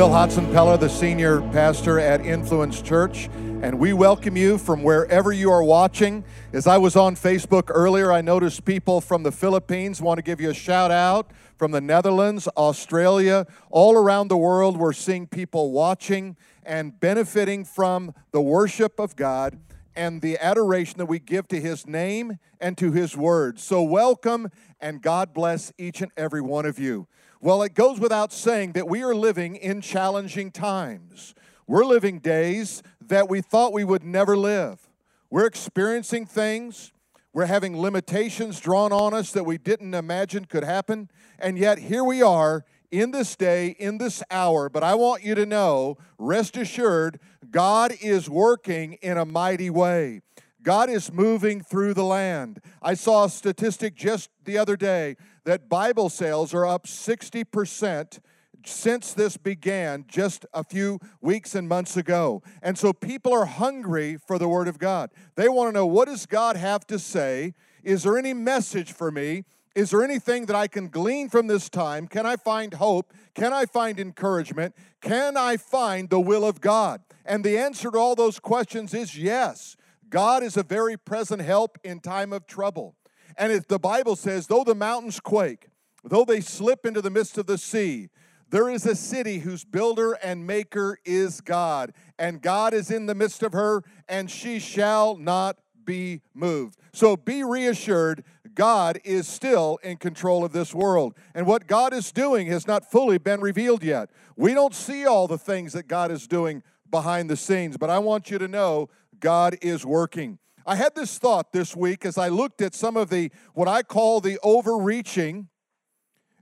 Phil Hotsenpiller, the senior pastor at Influence Church, and we welcome you from wherever you are watching. As I was on Facebook earlier, I noticed people from the Philippines want to give you a shout out from the Netherlands, Australia, all around the world. We're seeing people watching and benefiting from the worship of God and the adoration that we give to His name and to His word. So, welcome and God bless each and every one of you. Well, it goes without saying that we are living in challenging times. We're living days that we thought we would never live. We're experiencing things. We're having limitations drawn on us that we didn't imagine could happen. And yet, here we are in this day, in this hour. But I want you to know, rest assured, God is working in a mighty way. God is moving through the land. I saw a statistic just the other day that Bible sales are up 60% since this began just a few weeks and months ago. And so people are hungry for the Word of God. They want to know what does God have to say? Is there any message for me? Is there anything that I can glean from this time? Can I find hope? Can I find encouragement? Can I find the will of God? And the answer to all those questions is yes. God is a very present help in time of trouble. And if the Bible says, though the mountains quake, though they slip into the midst of the sea, there is a city whose builder and maker is God, and God is in the midst of her, and she shall not be moved. So be reassured, God is still in control of this world. And what God is doing has not fully been revealed yet. We don't see all the things that God is doing behind the scenes, but I want you to know God is working. I had this thought this week as I looked at some of the what I call the overreaching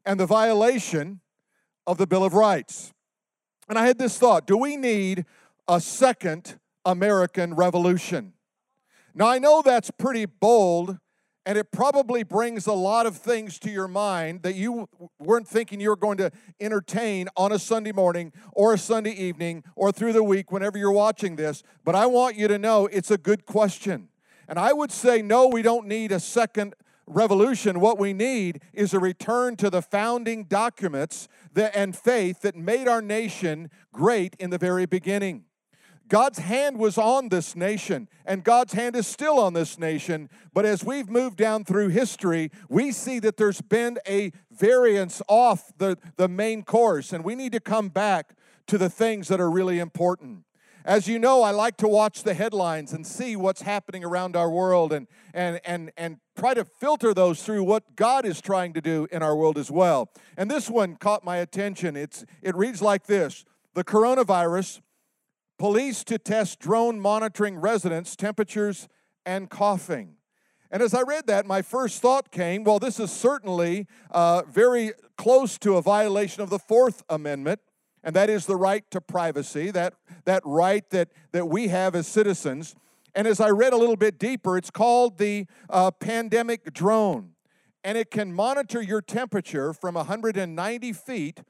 and the violation of the Bill of Rights. And I had this thought do we need a second American Revolution? Now, I know that's pretty bold and it probably brings a lot of things to your mind that you weren't thinking you were going to entertain on a Sunday morning or a Sunday evening or through the week whenever you're watching this. But I want you to know it's a good question. And I would say, no, we don't need a second revolution. What we need is a return to the founding documents and faith that made our nation great in the very beginning. God's hand was on this nation, and God's hand is still on this nation. But as we've moved down through history, we see that there's been a variance off the, the main course, and we need to come back to the things that are really important. As you know, I like to watch the headlines and see what's happening around our world and, and, and, and try to filter those through what God is trying to do in our world as well. And this one caught my attention. It's, it reads like this The coronavirus police to test drone monitoring residents' temperatures and coughing. And as I read that, my first thought came well, this is certainly uh, very close to a violation of the Fourth Amendment, and that is the right to privacy, that, that right that, that we have as citizens. And as I read a little bit deeper, it's called the uh, pandemic drone, and it can monitor your temperature from 190 feet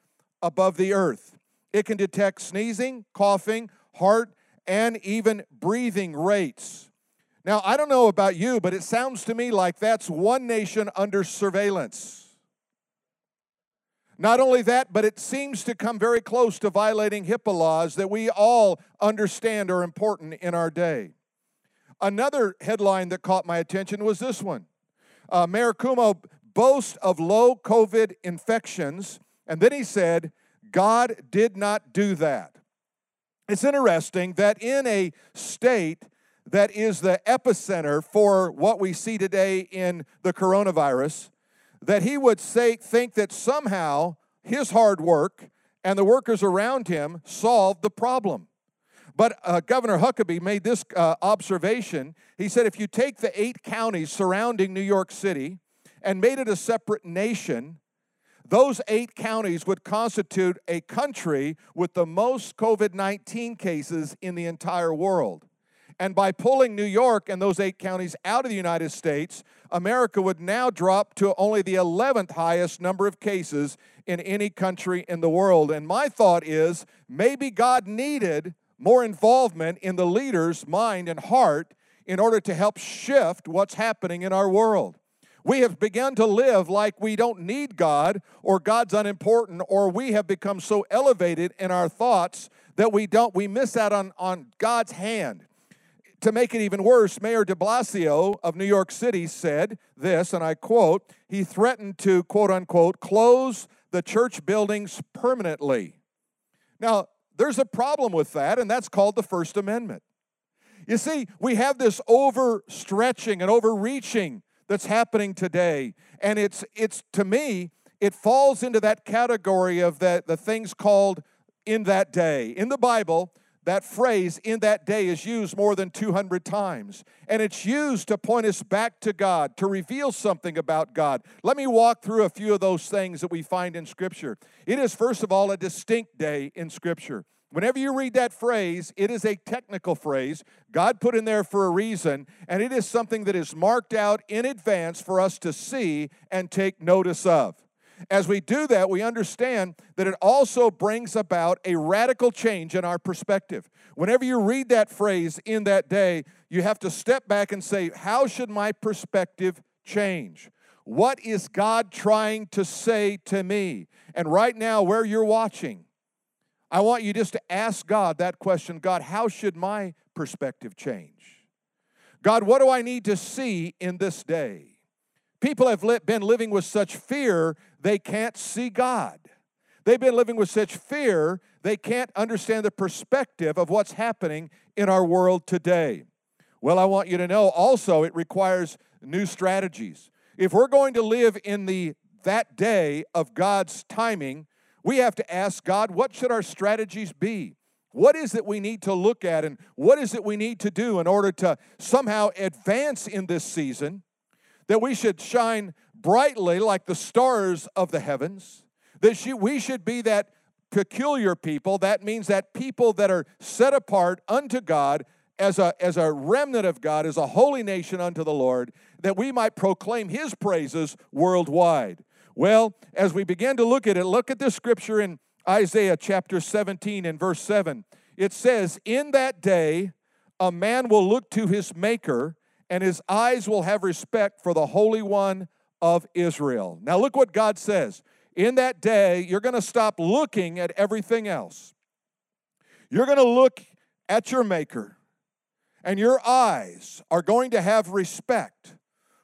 above the earth. It can detect sneezing, coughing, heart, and even breathing rates. Now, I don't know about you, but it sounds to me like that's one nation under surveillance. Not only that, but it seems to come very close to violating HIPAA laws that we all understand are important in our day. Another headline that caught my attention was this one uh, Mayor Cuomo boasts of low COVID infections, and then he said, God did not do that. It's interesting that in a state that is the epicenter for what we see today in the coronavirus, that he would say, think that somehow his hard work and the workers around him solved the problem. But uh, Governor Huckabee made this uh, observation. He said, if you take the eight counties surrounding New York City and made it a separate nation, those eight counties would constitute a country with the most COVID 19 cases in the entire world. And by pulling New York and those eight counties out of the United States, America would now drop to only the 11th highest number of cases in any country in the world. And my thought is maybe God needed more involvement in the leader's mind and heart in order to help shift what's happening in our world. We have begun to live like we don't need God or God's unimportant, or we have become so elevated in our thoughts that we don't we miss out on, on God's hand. To make it even worse, Mayor de Blasio of New York City said this, and I quote, he threatened to quote unquote close the church buildings permanently. Now, there's a problem with that, and that's called the First Amendment. You see, we have this overstretching and overreaching that's happening today. And it's it's to me, it falls into that category of the, the things called in that day. In the Bible, that phrase in that day is used more than 200 times. And it's used to point us back to God, to reveal something about God. Let me walk through a few of those things that we find in Scripture. It is, first of all, a distinct day in Scripture. Whenever you read that phrase, it is a technical phrase God put in there for a reason, and it is something that is marked out in advance for us to see and take notice of. As we do that, we understand that it also brings about a radical change in our perspective. Whenever you read that phrase in that day, you have to step back and say, How should my perspective change? What is God trying to say to me? And right now, where you're watching, I want you just to ask God that question God, how should my perspective change? God, what do I need to see in this day? People have been living with such fear, they can't see God. They've been living with such fear, they can't understand the perspective of what's happening in our world today. Well, I want you to know also it requires new strategies. If we're going to live in the that day of God's timing, we have to ask God, what should our strategies be? What is it we need to look at, and what is it we need to do in order to somehow advance in this season? That we should shine brightly like the stars of the heavens, that we should be that peculiar people. That means that people that are set apart unto God as a, as a remnant of God, as a holy nation unto the Lord, that we might proclaim His praises worldwide. Well, as we begin to look at it, look at this scripture in Isaiah chapter 17 and verse 7. It says, In that day, a man will look to his Maker, and his eyes will have respect for the Holy One of Israel. Now, look what God says. In that day, you're going to stop looking at everything else. You're going to look at your Maker, and your eyes are going to have respect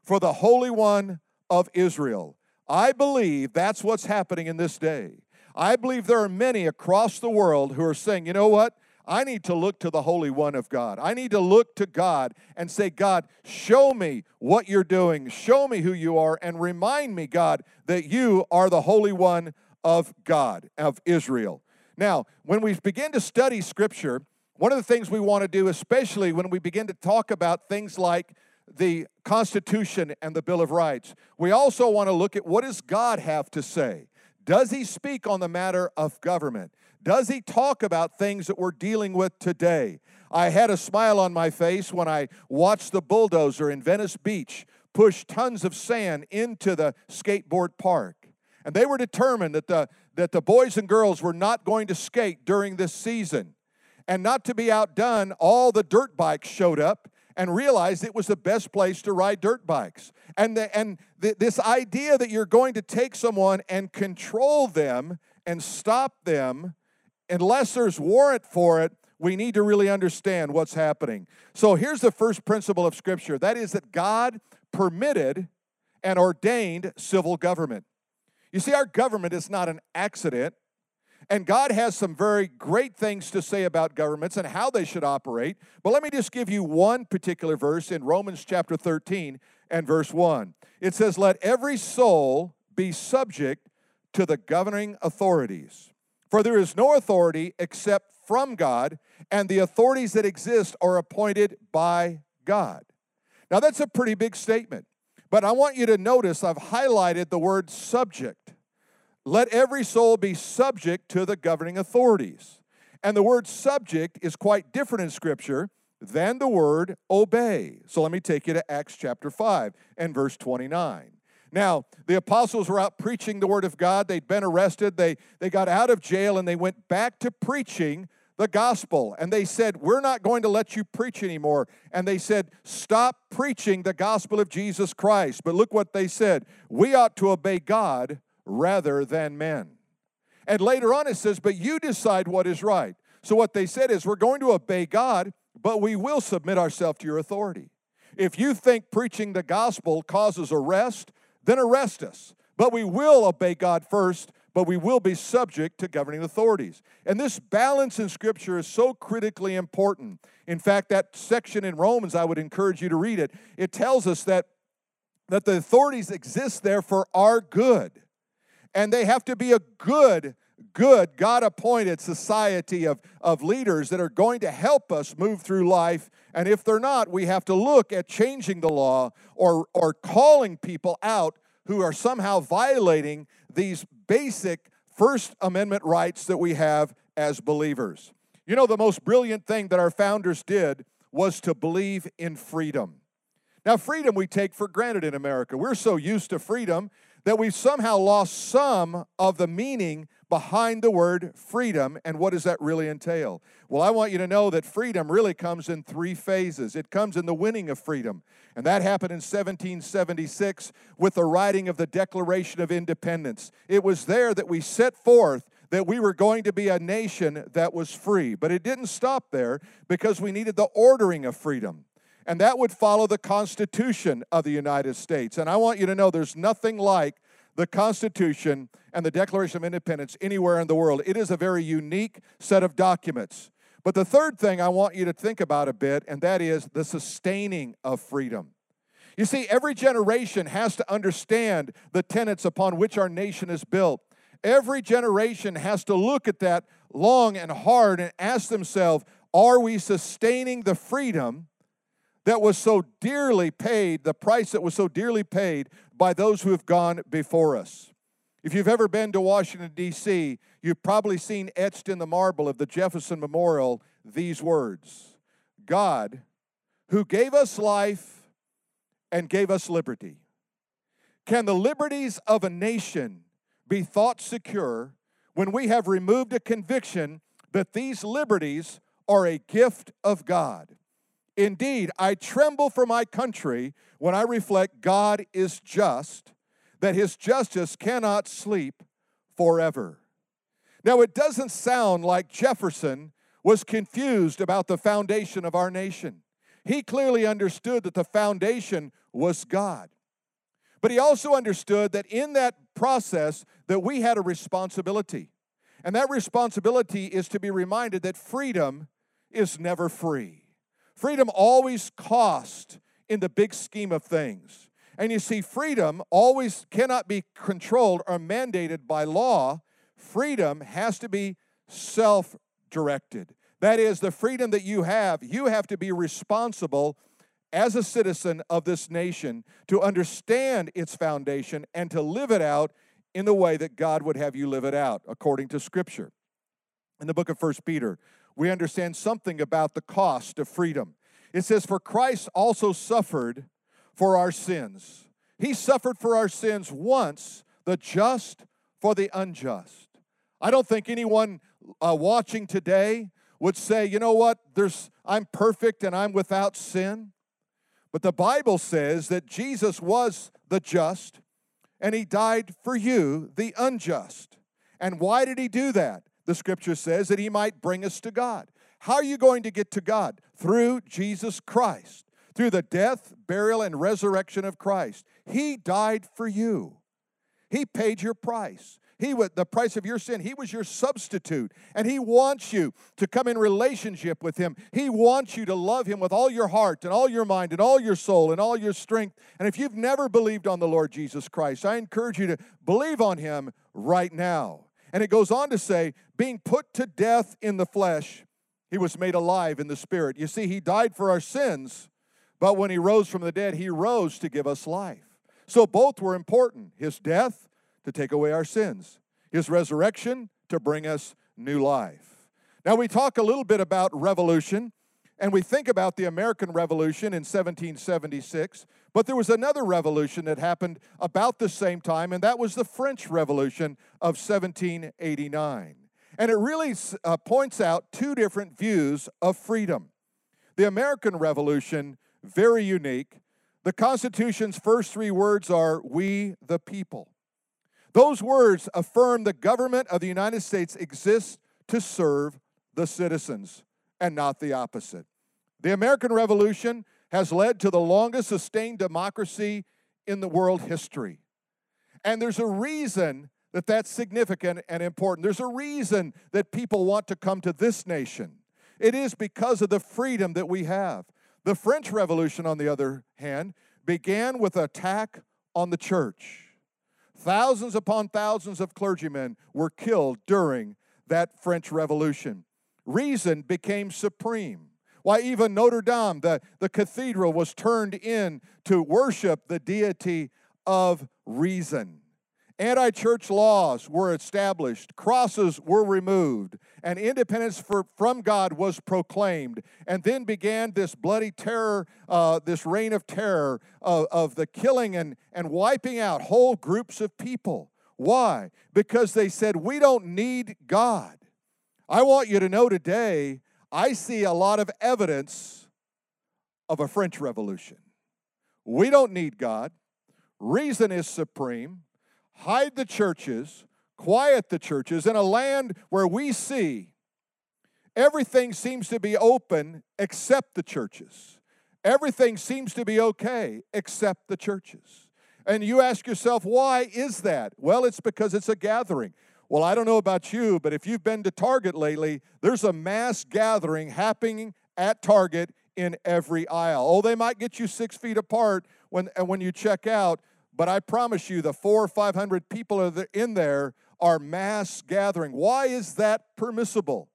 for the Holy One of Israel. I believe that's what's happening in this day. I believe there are many across the world who are saying, you know what? I need to look to the Holy One of God. I need to look to God and say, God, show me what you're doing. Show me who you are, and remind me, God, that you are the Holy One of God, of Israel. Now, when we begin to study Scripture, one of the things we want to do, especially when we begin to talk about things like the Constitution and the Bill of Rights, we also want to look at what does God have to say? Does he speak on the matter of government? Does he talk about things that we're dealing with today? I had a smile on my face when I watched the bulldozer in Venice Beach push tons of sand into the skateboard park. And they were determined that the, that the boys and girls were not going to skate during this season. And not to be outdone, all the dirt bikes showed up and realized it was the best place to ride dirt bikes. And, the, and the, this idea that you're going to take someone and control them and stop them, unless there's warrant for it, we need to really understand what's happening. So here's the first principle of Scripture that is that God permitted and ordained civil government. You see, our government is not an accident. And God has some very great things to say about governments and how they should operate. But let me just give you one particular verse in Romans chapter 13 and verse 1. It says, Let every soul be subject to the governing authorities. For there is no authority except from God, and the authorities that exist are appointed by God. Now, that's a pretty big statement. But I want you to notice I've highlighted the word subject. Let every soul be subject to the governing authorities. And the word subject is quite different in Scripture than the word obey. So let me take you to Acts chapter 5 and verse 29. Now, the apostles were out preaching the word of God. They'd been arrested. They, they got out of jail and they went back to preaching the gospel and they said, We're not going to let you preach anymore. And they said, Stop preaching the gospel of Jesus Christ. But look what they said we ought to obey God rather than men. And later on it says, But you decide what is right. So what they said is, We're going to obey God, but we will submit ourselves to your authority. If you think preaching the gospel causes arrest, then arrest us. But we will obey God first but we will be subject to governing authorities. And this balance in Scripture is so critically important. In fact, that section in Romans, I would encourage you to read it. It tells us that, that the authorities exist there for our good. And they have to be a good, good, God appointed society of, of leaders that are going to help us move through life. And if they're not, we have to look at changing the law or, or calling people out who are somehow violating these basic First Amendment rights that we have as believers. You know, the most brilliant thing that our founders did was to believe in freedom. Now, freedom we take for granted in America. We're so used to freedom that we've somehow lost some of the meaning behind the word freedom and what does that really entail? Well, I want you to know that freedom really comes in three phases. It comes in the winning of freedom, and that happened in 1776 with the writing of the Declaration of Independence. It was there that we set forth that we were going to be a nation that was free. But it didn't stop there because we needed the ordering of freedom. And that would follow the Constitution of the United States. And I want you to know there's nothing like the Constitution and the Declaration of Independence anywhere in the world. It is a very unique set of documents. But the third thing I want you to think about a bit, and that is the sustaining of freedom. You see, every generation has to understand the tenets upon which our nation is built. Every generation has to look at that long and hard and ask themselves, are we sustaining the freedom that was so dearly paid, the price that was so dearly paid by those who have gone before us. If you've ever been to Washington, D.C., you've probably seen etched in the marble of the Jefferson Memorial these words God, who gave us life and gave us liberty. Can the liberties of a nation be thought secure when we have removed a conviction that these liberties are a gift of God? Indeed, I tremble for my country when I reflect God is just, that his justice cannot sleep forever. Now, it doesn't sound like Jefferson was confused about the foundation of our nation. He clearly understood that the foundation was God. But he also understood that in that process that we had a responsibility. And that responsibility is to be reminded that freedom is never free. Freedom always cost in the big scheme of things. And you see, freedom always cannot be controlled or mandated by law. Freedom has to be self directed. That is, the freedom that you have, you have to be responsible as a citizen of this nation to understand its foundation and to live it out in the way that God would have you live it out, according to Scripture. In the book of First Peter, we understand something about the cost of freedom. It says, For Christ also suffered for our sins. He suffered for our sins once, the just for the unjust. I don't think anyone uh, watching today would say, you know what, there's I'm perfect and I'm without sin. But the Bible says that Jesus was the just and he died for you, the unjust. And why did he do that? The scripture says, that he might bring us to God. How are you going to get to God? Through Jesus Christ, through the death, burial, and resurrection of Christ. He died for you, He paid your price. He was the price of your sin. He was your substitute. And He wants you to come in relationship with Him. He wants you to love Him with all your heart and all your mind and all your soul and all your strength. And if you've never believed on the Lord Jesus Christ, I encourage you to believe on Him right now. And it goes on to say, being put to death in the flesh, he was made alive in the spirit. You see, he died for our sins, but when he rose from the dead, he rose to give us life. So both were important his death to take away our sins, his resurrection to bring us new life. Now, we talk a little bit about revolution and we think about the American Revolution in 1776, but there was another revolution that happened about the same time, and that was the French Revolution of 1789. And it really uh, points out two different views of freedom. The American Revolution, very unique. The Constitution's first three words are, We the people. Those words affirm the government of the United States exists to serve the citizens and not the opposite. The American Revolution has led to the longest sustained democracy in the world history. And there's a reason that that's significant and important. There's a reason that people want to come to this nation. It is because of the freedom that we have. The French Revolution, on the other hand, began with an attack on the church. Thousands upon thousands of clergymen were killed during that French Revolution. Reason became supreme. Why, even Notre Dame, the, the cathedral, was turned in to worship the deity of reason. Anti church laws were established, crosses were removed, and independence for, from God was proclaimed. And then began this bloody terror, uh, this reign of terror of, of the killing and, and wiping out whole groups of people. Why? Because they said, We don't need God. I want you to know today, I see a lot of evidence of a French Revolution. We don't need God. Reason is supreme hide the churches, quiet the churches in a land where we see everything seems to be open except the churches. Everything seems to be okay except the churches. And you ask yourself, why is that? Well, it's because it's a gathering. Well, I don't know about you, but if you've been to Target lately, there's a mass gathering happening at Target in every aisle. Oh, they might get you six feet apart when, uh, when you check out, but I promise you, the four or 500 people are in there are mass gathering. Why is that permissible?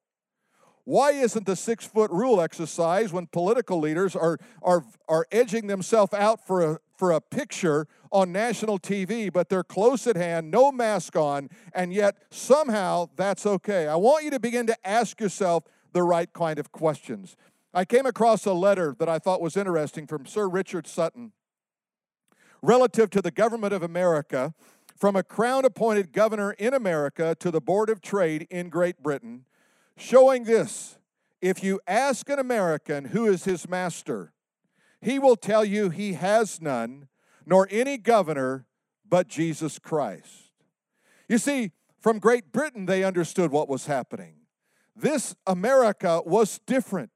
Why isn't the six foot rule exercise when political leaders are, are, are edging themselves out for a, for a picture on national TV, but they're close at hand, no mask on, and yet somehow that's okay? I want you to begin to ask yourself the right kind of questions. I came across a letter that I thought was interesting from Sir Richard Sutton relative to the government of America from a crown appointed governor in America to the Board of Trade in Great Britain, showing this if you ask an American who is his master, he will tell you he has none, nor any governor but Jesus Christ. You see, from Great Britain, they understood what was happening. This America was different.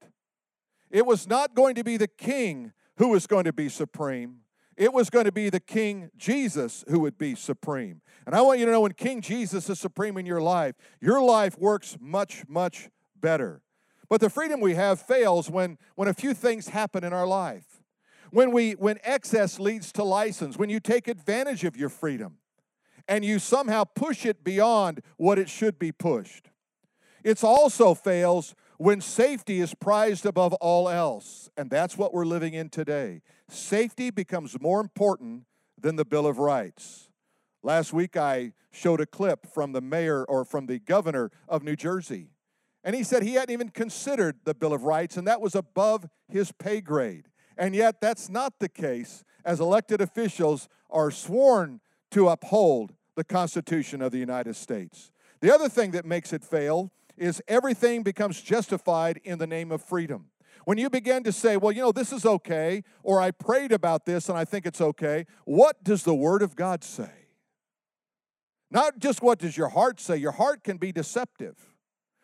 It was not going to be the king who was going to be supreme, it was going to be the King Jesus who would be supreme. And I want you to know when King Jesus is supreme in your life, your life works much, much better. But the freedom we have fails when, when a few things happen in our life. When, we, when excess leads to license, when you take advantage of your freedom and you somehow push it beyond what it should be pushed. It also fails when safety is prized above all else. And that's what we're living in today. Safety becomes more important than the Bill of Rights. Last week, I showed a clip from the mayor or from the governor of New Jersey. And he said he hadn't even considered the Bill of Rights, and that was above his pay grade. And yet, that's not the case, as elected officials are sworn to uphold the Constitution of the United States. The other thing that makes it fail is everything becomes justified in the name of freedom. When you begin to say, well, you know, this is okay, or I prayed about this and I think it's okay, what does the Word of God say? Not just what does your heart say, your heart can be deceptive.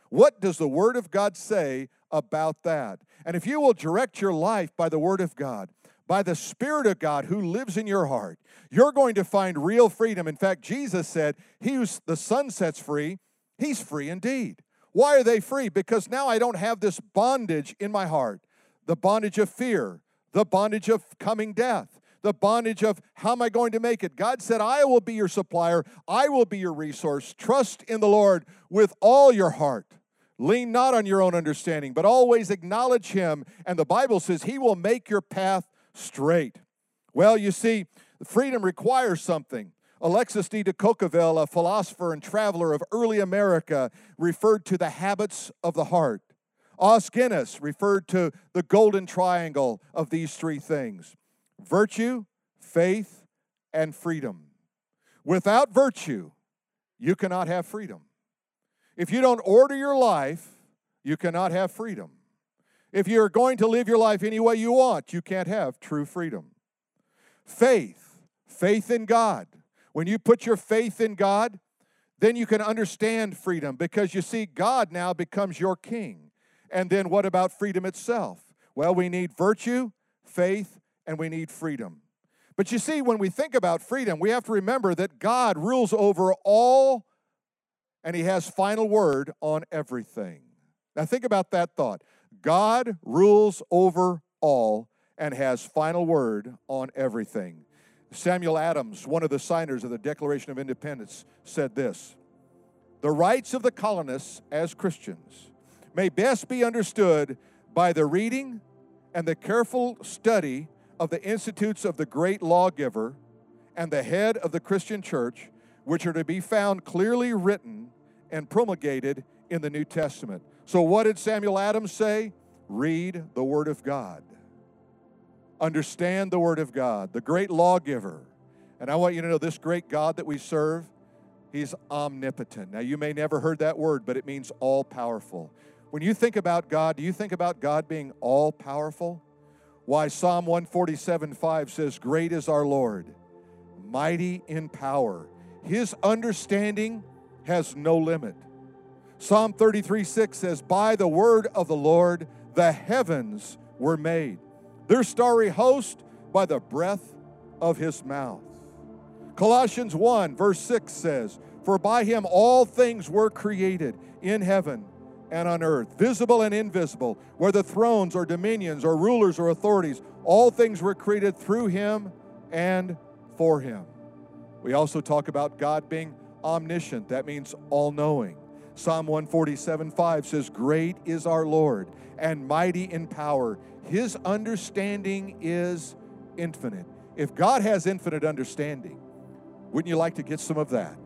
What does the Word of God say about that? And if you will direct your life by the Word of God, by the Spirit of God who lives in your heart, you're going to find real freedom. In fact, Jesus said, He who the Son sets free, he's free indeed. Why are they free? Because now I don't have this bondage in my heart the bondage of fear, the bondage of coming death, the bondage of how am I going to make it? God said, I will be your supplier, I will be your resource. Trust in the Lord with all your heart. Lean not on your own understanding, but always acknowledge Him. And the Bible says He will make your path straight. Well, you see, freedom requires something. Alexis de Tocqueville, a philosopher and traveler of early America, referred to the habits of the heart. Os Guinness referred to the golden triangle of these three things virtue, faith, and freedom. Without virtue, you cannot have freedom. If you don't order your life, you cannot have freedom. If you're going to live your life any way you want, you can't have true freedom. Faith, faith in God. When you put your faith in God, then you can understand freedom because you see, God now becomes your king. And then what about freedom itself? Well, we need virtue, faith, and we need freedom. But you see, when we think about freedom, we have to remember that God rules over all and He has final word on everything. Now, think about that thought. God rules over all and has final word on everything. Samuel Adams, one of the signers of the Declaration of Independence, said this The rights of the colonists as Christians may best be understood by the reading and the careful study of the institutes of the great lawgiver and the head of the Christian church, which are to be found clearly written and promulgated in the New Testament. So, what did Samuel Adams say? Read the Word of God. Understand the Word of God, the great lawgiver. And I want you to know this great God that we serve, He's omnipotent. Now, you may never heard that word, but it means all powerful. When you think about God, do you think about God being all powerful? Why, Psalm 147 5 says, Great is our Lord, mighty in power. His understanding has no limit. Psalm 33 6 says, By the word of the Lord the heavens were made, their starry host by the breath of his mouth. Colossians 1, verse 6 says, For by him all things were created in heaven and on earth, visible and invisible, whether thrones or dominions or rulers or authorities, all things were created through him and for him. We also talk about God being omniscient, that means all knowing. Psalm 147 5 says, Great is our Lord and mighty in power. His understanding is infinite. If God has infinite understanding, wouldn't you like to get some of that?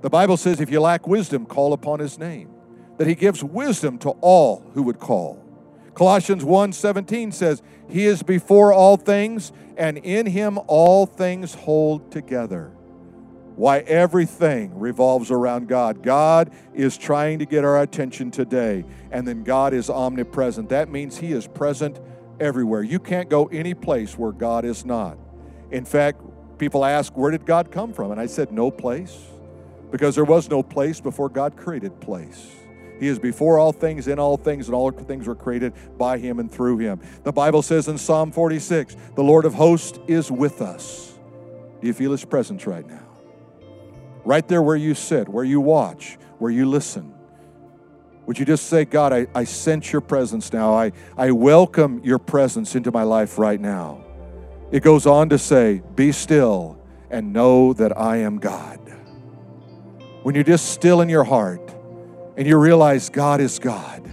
The Bible says, If you lack wisdom, call upon his name, that he gives wisdom to all who would call. Colossians 1:17 says, "He is before all things, and in him all things hold together." Why everything revolves around God. God is trying to get our attention today, and then God is omnipresent. That means He is present everywhere. You can't go any place where God is not. In fact, people ask, Where did God come from? And I said, No place, because there was no place before God created place. He is before all things, in all things, and all things were created by Him and through Him. The Bible says in Psalm 46, The Lord of hosts is with us. Do you feel His presence right now? Right there where you sit, where you watch, where you listen. Would you just say, God, I, I sense your presence now. I, I welcome your presence into my life right now. It goes on to say, Be still and know that I am God. When you're just still in your heart and you realize God is God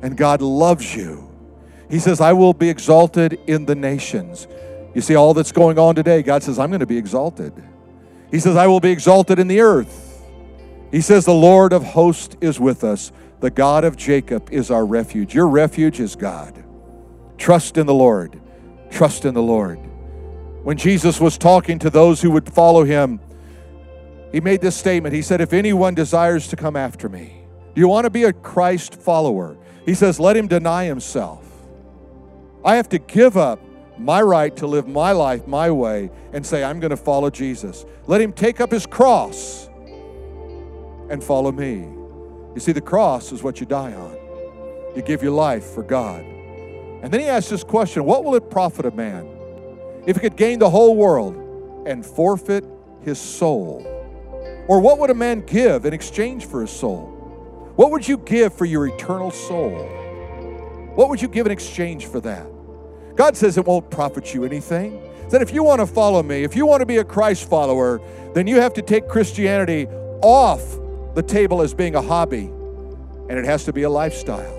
and God loves you, He says, I will be exalted in the nations. You see, all that's going on today, God says, I'm going to be exalted. He says, I will be exalted in the earth. He says, The Lord of hosts is with us. The God of Jacob is our refuge. Your refuge is God. Trust in the Lord. Trust in the Lord. When Jesus was talking to those who would follow him, he made this statement. He said, If anyone desires to come after me, do you want to be a Christ follower? He says, Let him deny himself. I have to give up my right to live my life my way and say, I'm going to follow Jesus. Let him take up his cross and follow me. You see, the cross is what you die on. You give your life for God. And then he asks this question What will it profit a man if he could gain the whole world and forfeit his soul? Or what would a man give in exchange for his soul? What would you give for your eternal soul? What would you give in exchange for that? God says it won't profit you anything. That if you want to follow me, if you want to be a Christ follower, then you have to take Christianity off the table as being a hobby, and it has to be a lifestyle.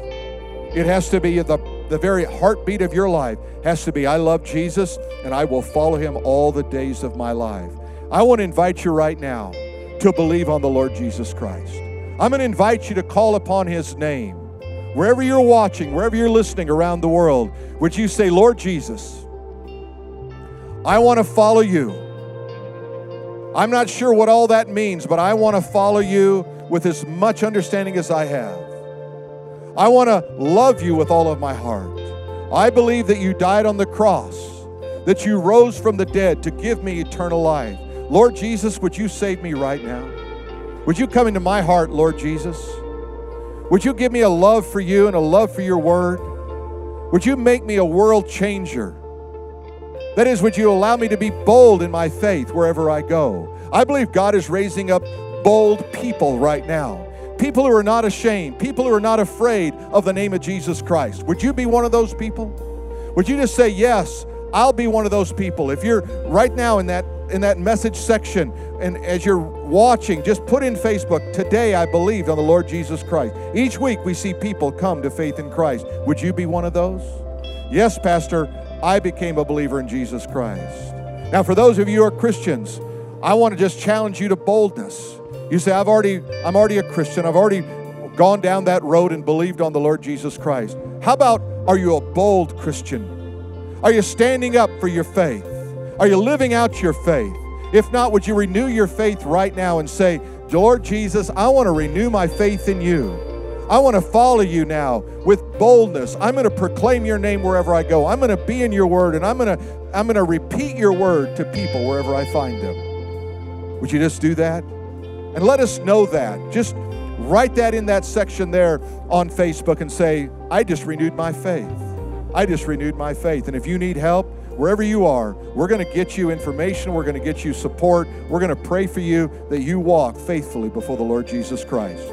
It has to be the, the very heartbeat of your life, has to be I love Jesus and I will follow him all the days of my life. I want to invite you right now to believe on the Lord Jesus Christ. I'm going to invite you to call upon his name. Wherever you're watching, wherever you're listening around the world, would you say, Lord Jesus, I want to follow you. I'm not sure what all that means, but I want to follow you with as much understanding as I have. I want to love you with all of my heart. I believe that you died on the cross, that you rose from the dead to give me eternal life. Lord Jesus, would you save me right now? Would you come into my heart, Lord Jesus? Would you give me a love for you and a love for your word? Would you make me a world changer? That is, would you allow me to be bold in my faith wherever I go? I believe God is raising up bold people right now. People who are not ashamed, people who are not afraid of the name of Jesus Christ. Would you be one of those people? Would you just say, Yes, I'll be one of those people? If you're right now in that in that message section and as you're watching, just put in Facebook, today I believed on the Lord Jesus Christ. Each week we see people come to faith in Christ. Would you be one of those? Yes, Pastor, I became a believer in Jesus Christ. Now, for those of you who are Christians, I want to just challenge you to boldness. You say, I've already, I'm already a Christian. I've already gone down that road and believed on the Lord Jesus Christ. How about are you a bold Christian? Are you standing up for your faith? Are you living out your faith? If not, would you renew your faith right now and say, Lord Jesus, I want to renew my faith in you. I want to follow you now with boldness. I'm going to proclaim your name wherever I go. I'm going to be in your word and I'm going to I'm going to repeat your word to people wherever I find them. Would you just do that? And let us know that. Just write that in that section there on Facebook and say, I just renewed my faith. I just renewed my faith. And if you need help, wherever you are, we're going to get you information. We're going to get you support. We're going to pray for you that you walk faithfully before the Lord Jesus Christ.